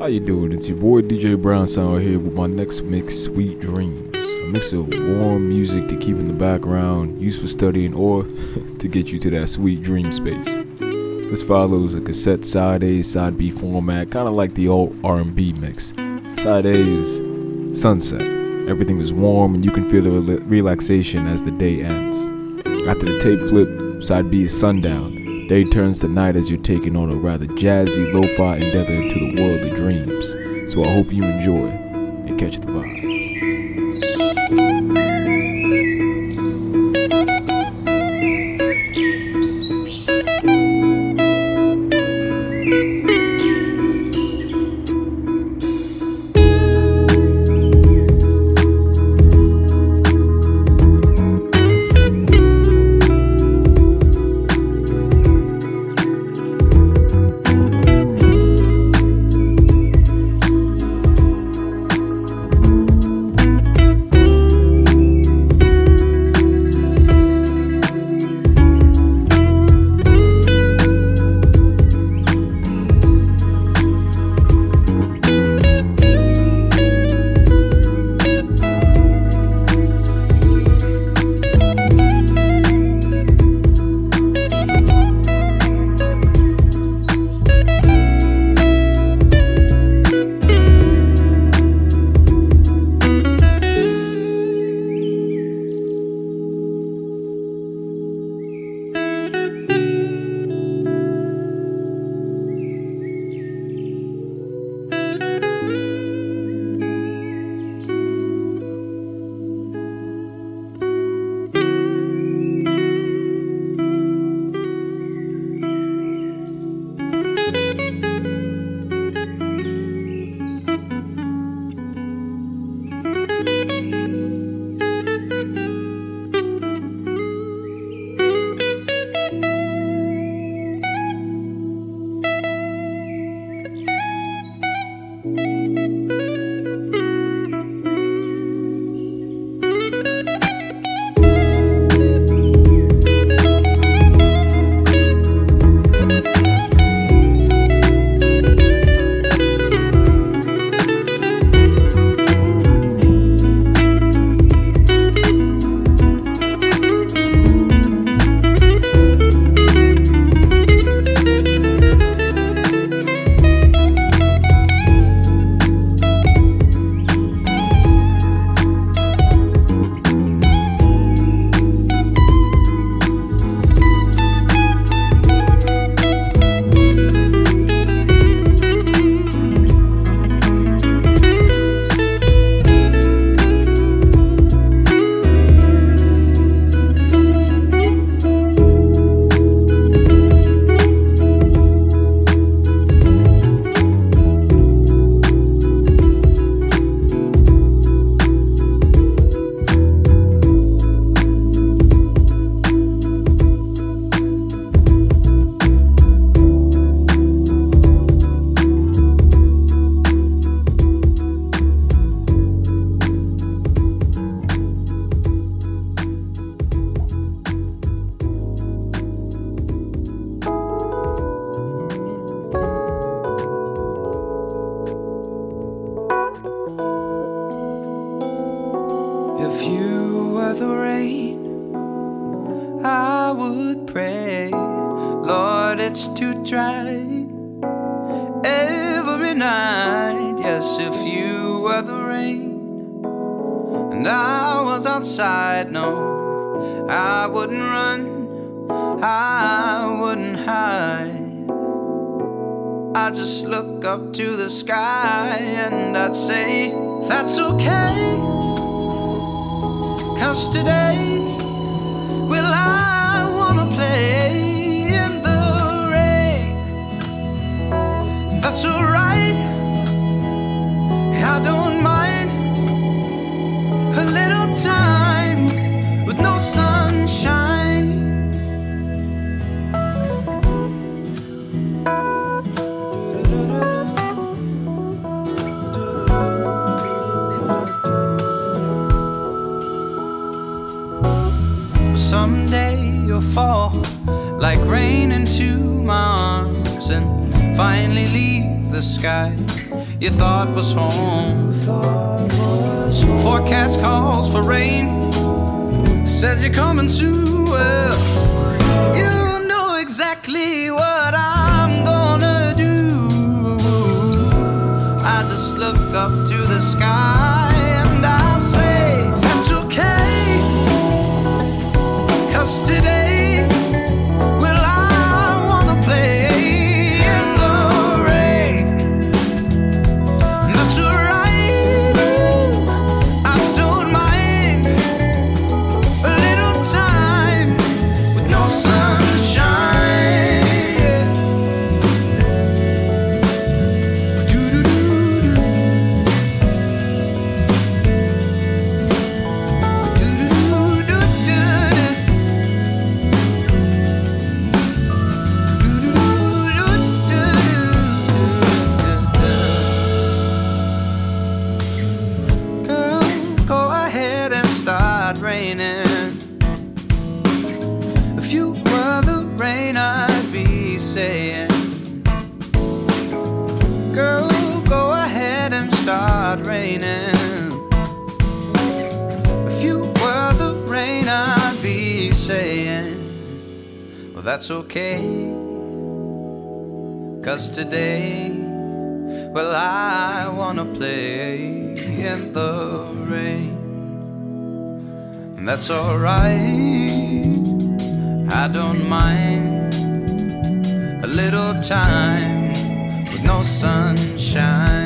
How you doing? It's your boy DJ Brown Sound here with my next mix, Sweet Dreams. A mix of warm music to keep in the background, used for studying or to get you to that sweet dream space. This follows a cassette side A, side B format, kind of like the old R&B mix. Side A is sunset. Everything is warm and you can feel the rela- relaxation as the day ends. After the tape flip, side B is sundown. Day turns to night as you're taking on a rather jazzy lo-fi endeavor into the world of dreams. So I hope you enjoy and catch the vibes. Start raining. If you were the rain, I'd be saying, Girl, go ahead and start raining. If you were the rain, I'd be saying, Well, that's okay. Cause today, well, I wanna play in the rain. And that's alright. I don't mind a little time with no sunshine.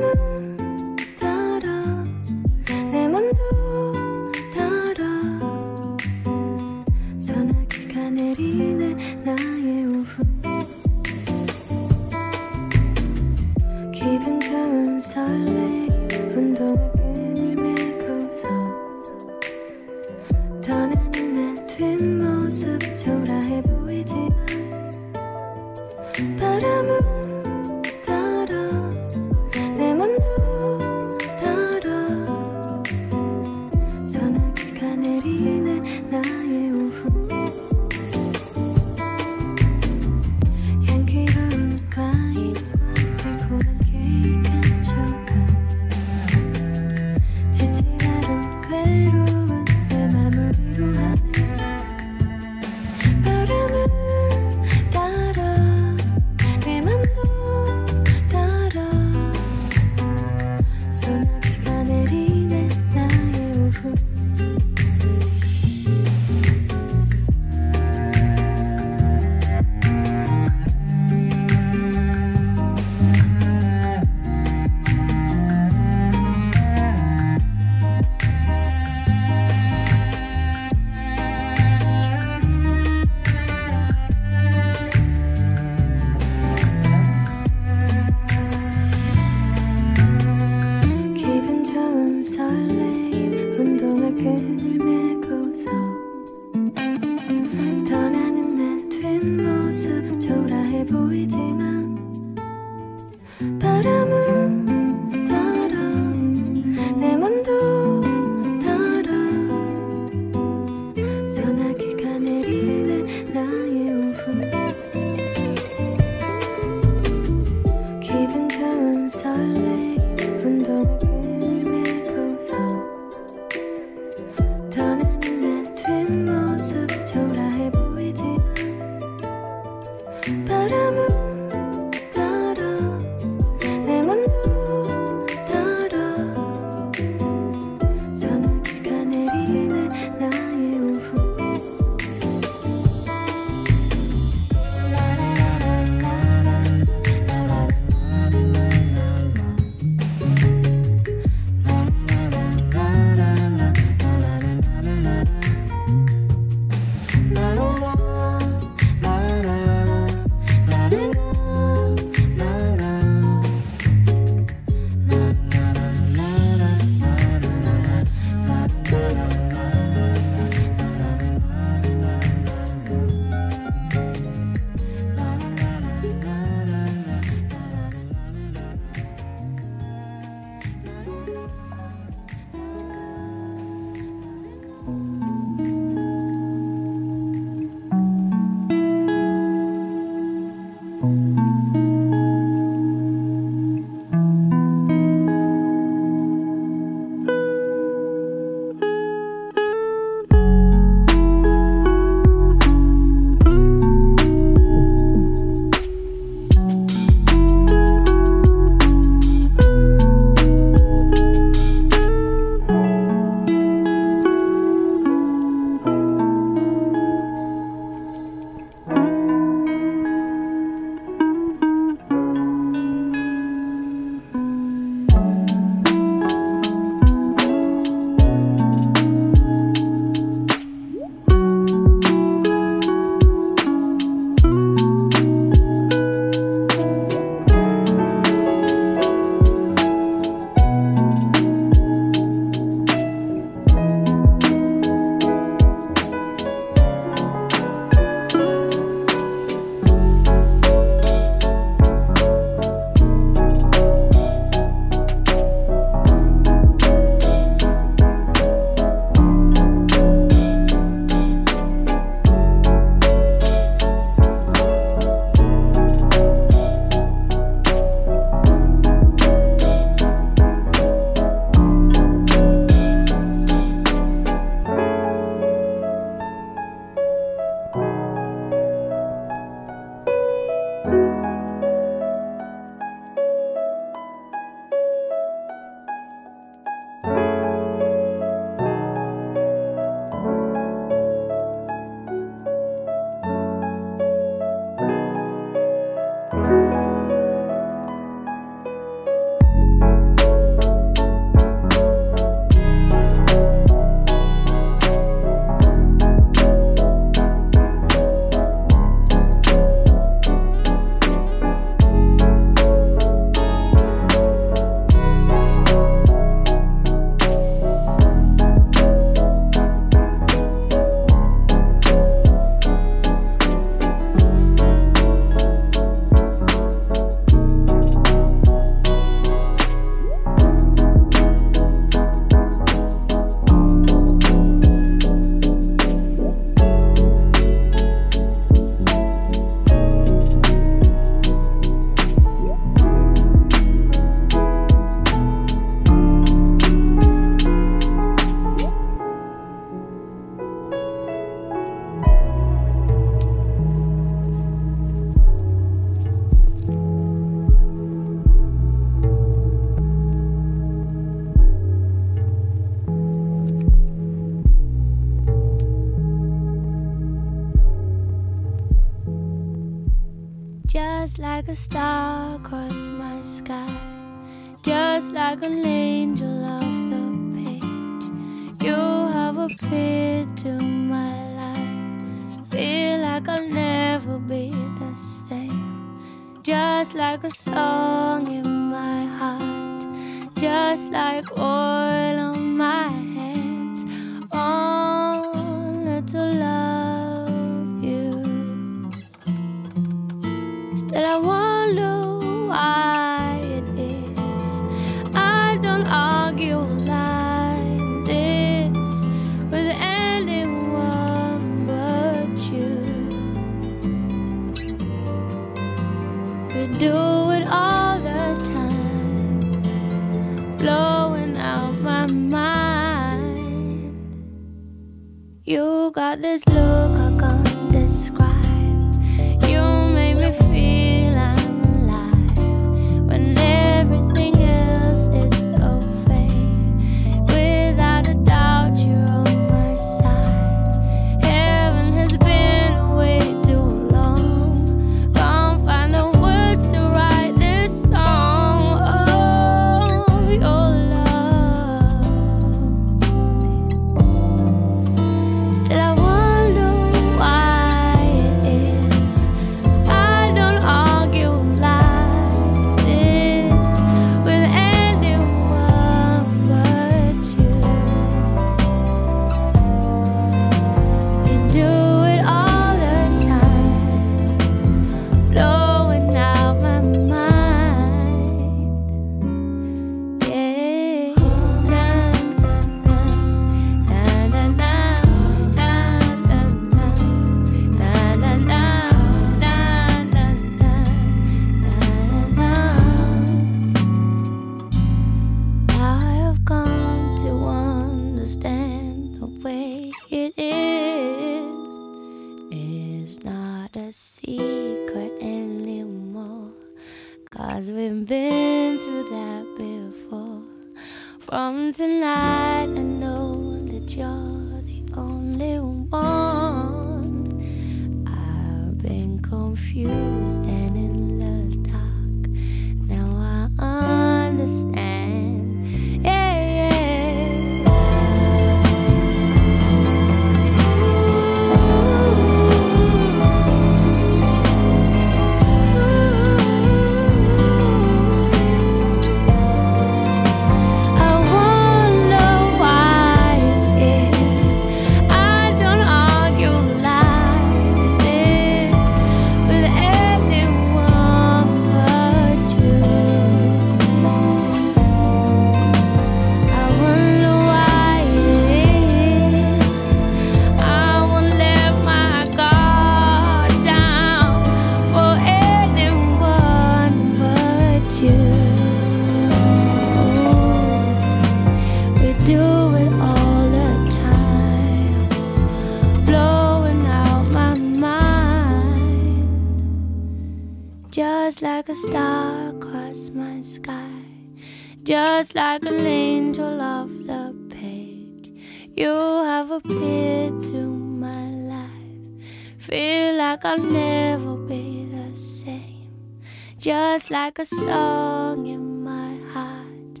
like a song in my heart,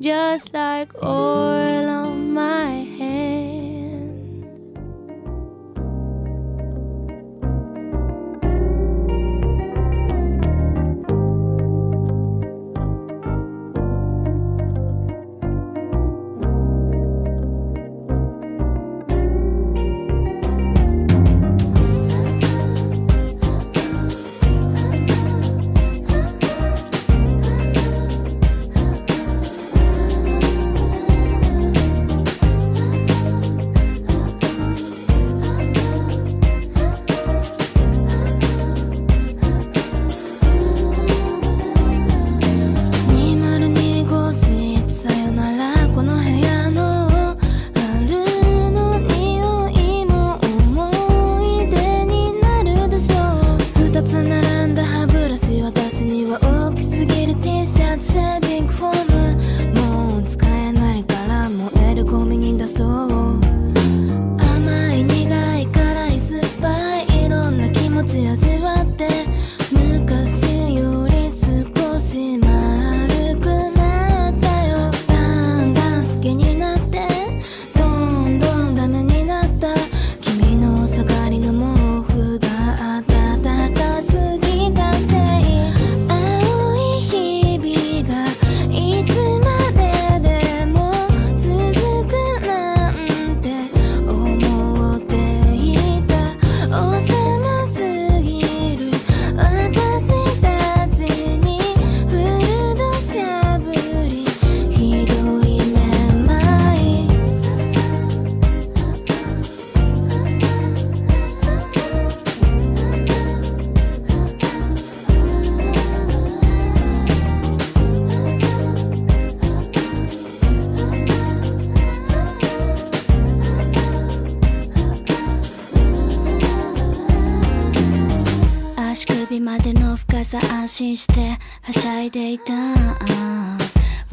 just like oil on 心してはしゃいでいた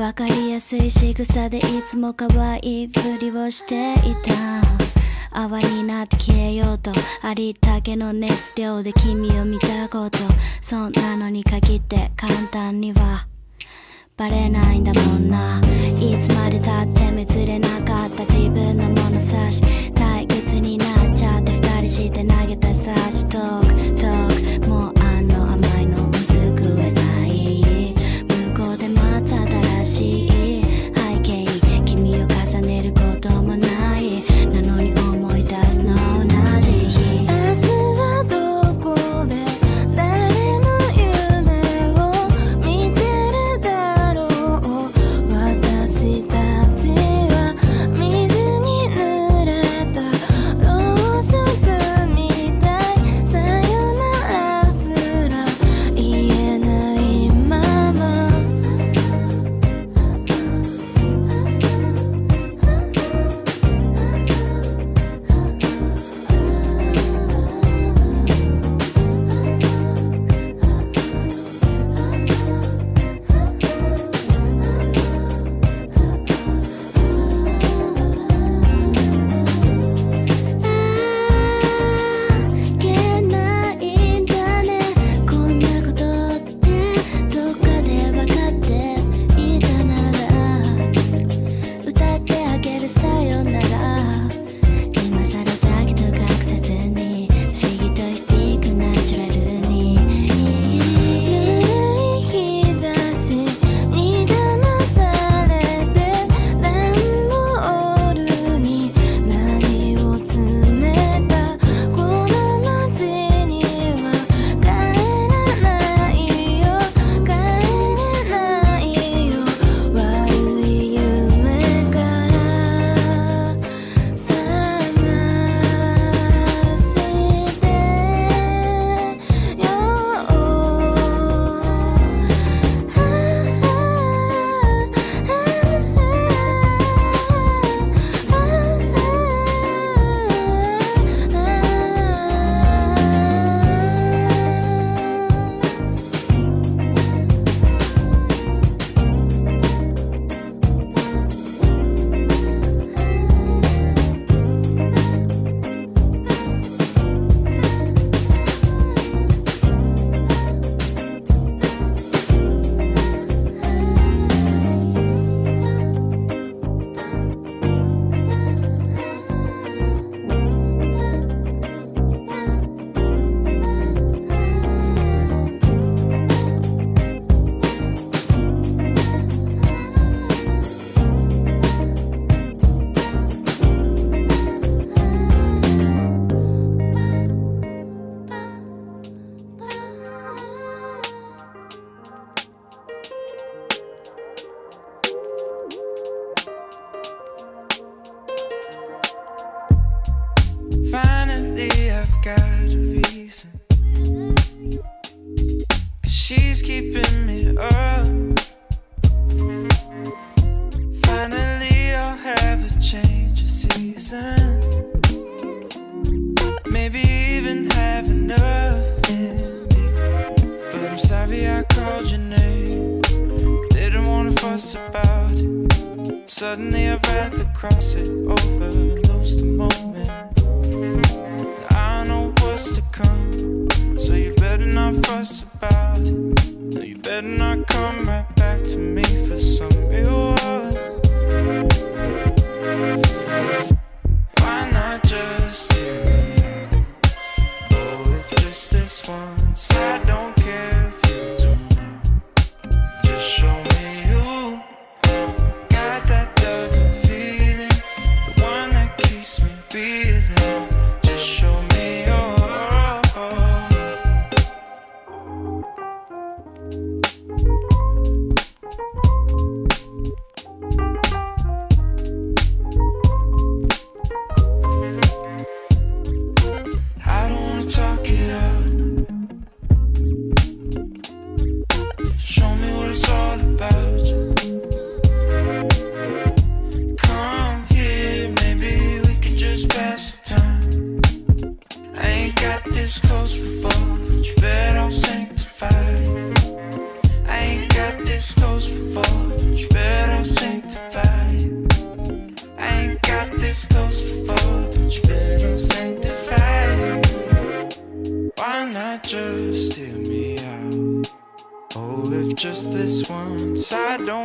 わかりやすい仕草でいつも可愛いふりをしていた。泡になって消えようとありったけの熱量で君を見たこと。そんなのに限って簡単には。バレないんだもんな。いつまでたって見つれなかった自分の物差し。退屈になっちゃって二人して投げたサーチトークトーク。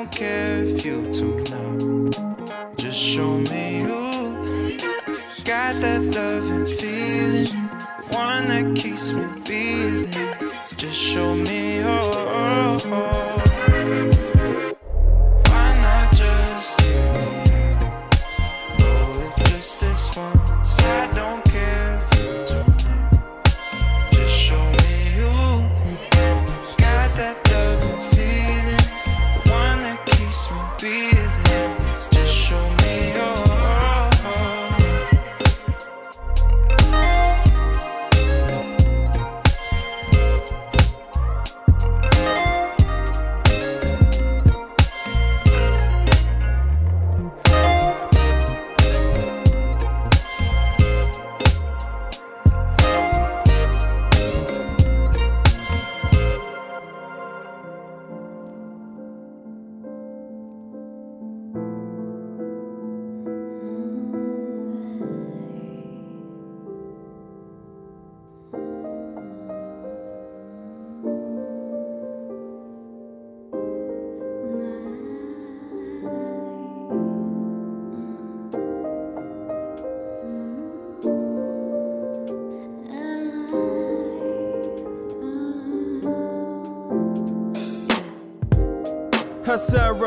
Don't care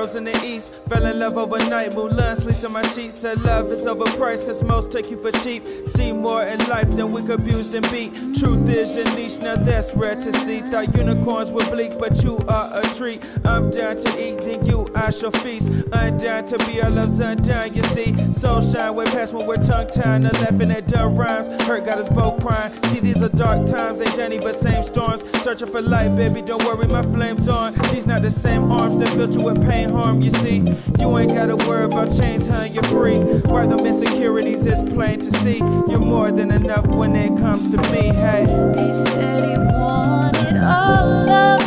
Rose in the east, fell in love overnight. Mulan sleeps on my sheets. Said love is overpriced, cause most take you for cheap. See more in life than we could abuse and beat. Truth is your niche, now that's rare to see. Thought unicorns were bleak, but you are a treat. I'm down to eat, then you I shall feast. I'm down to be our love's undone, you see. Soul shine way past when we're tongue tied. No laughing at dumb rhymes. Hurt got us both crying. See, these are dark times, ain't journey but same storms. Searching for light, baby, don't worry, my flame's on. These not the same arms that filled you with pain, harm, you see. You ain't gotta worry about chains, huh? You're free. Where them insecurities is plain to see. You're more than enough when it comes to me, hey. He said he wanted all of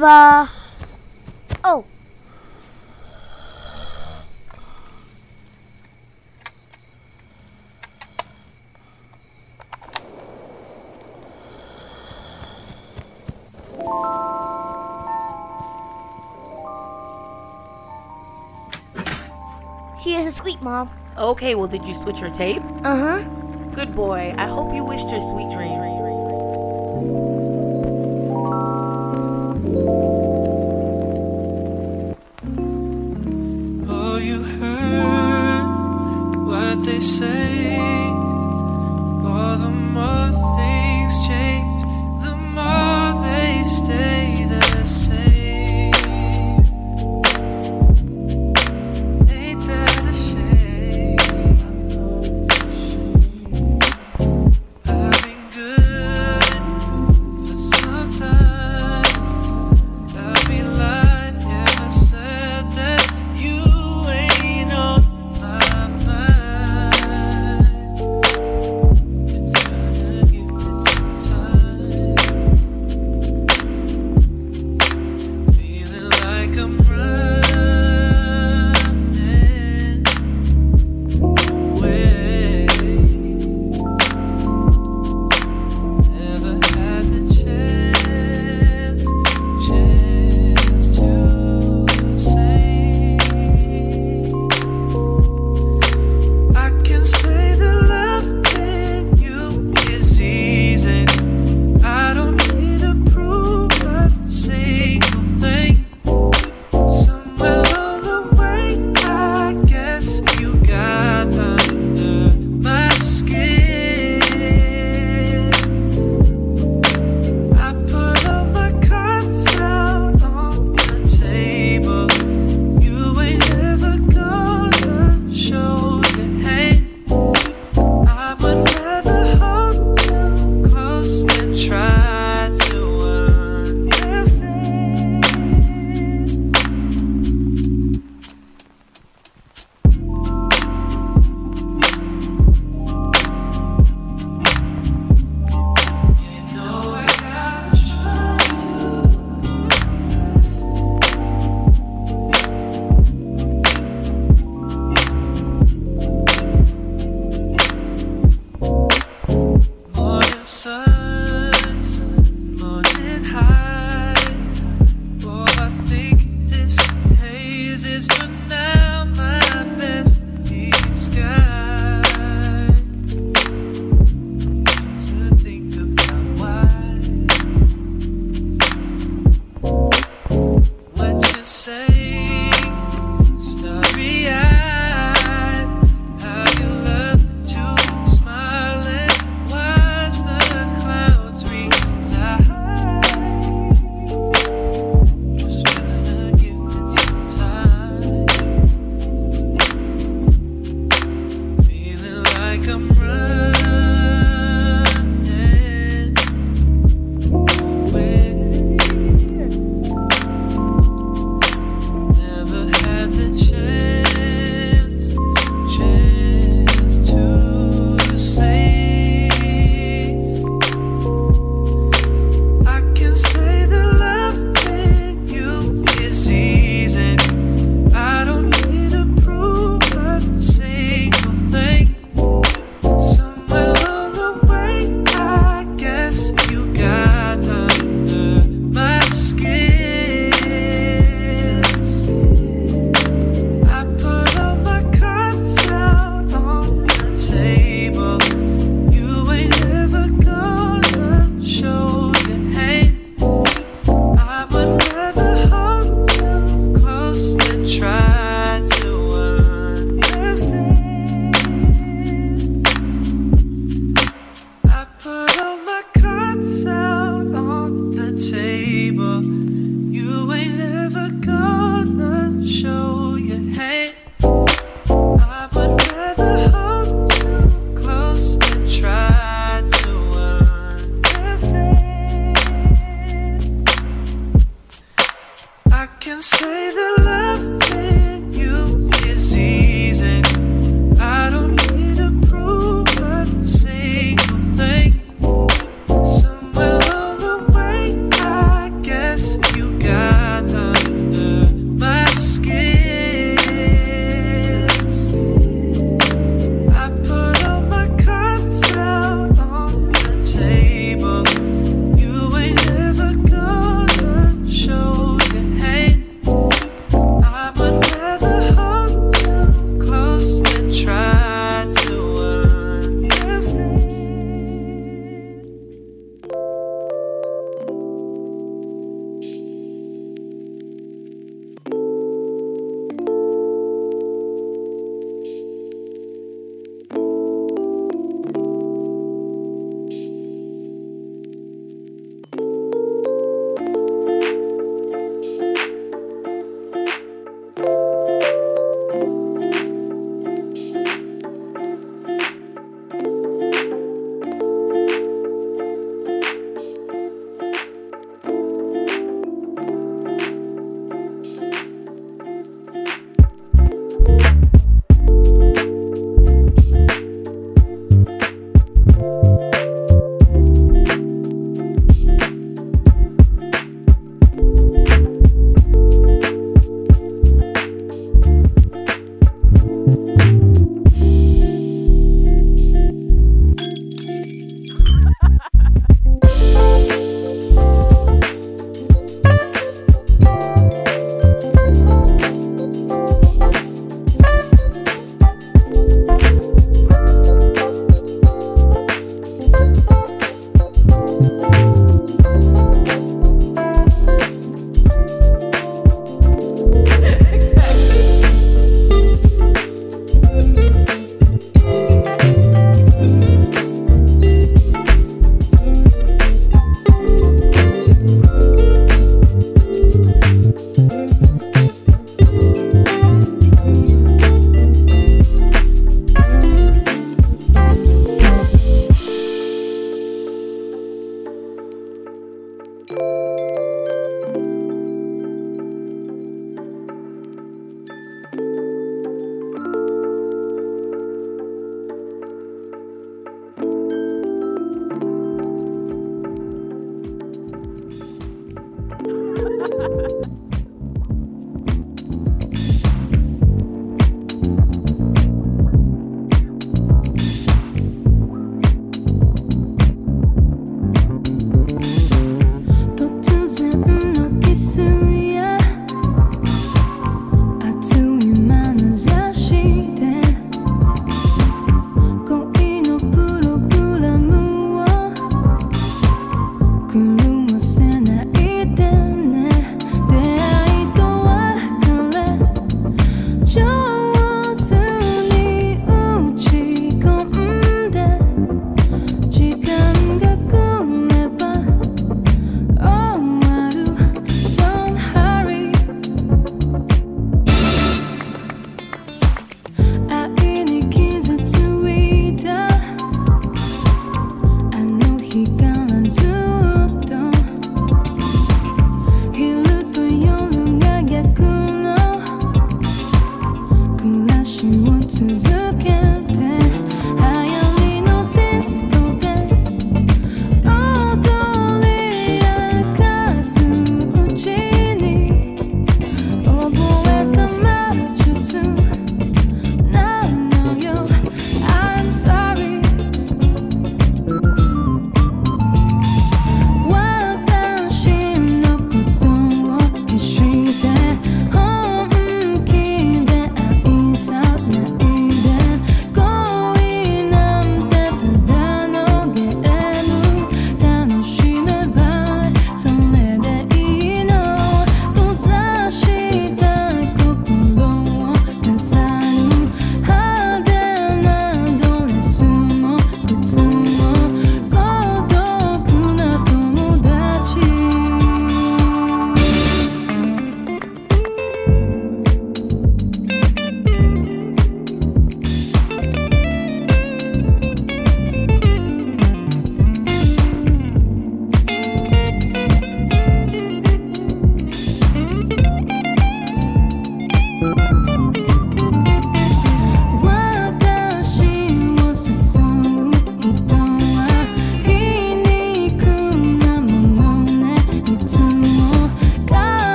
Mava. Oh. She is a sweet mom. Okay, well, did you switch your tape? Uh huh. Good boy. I hope you wished her sweet dreams. What they say. Oh, the more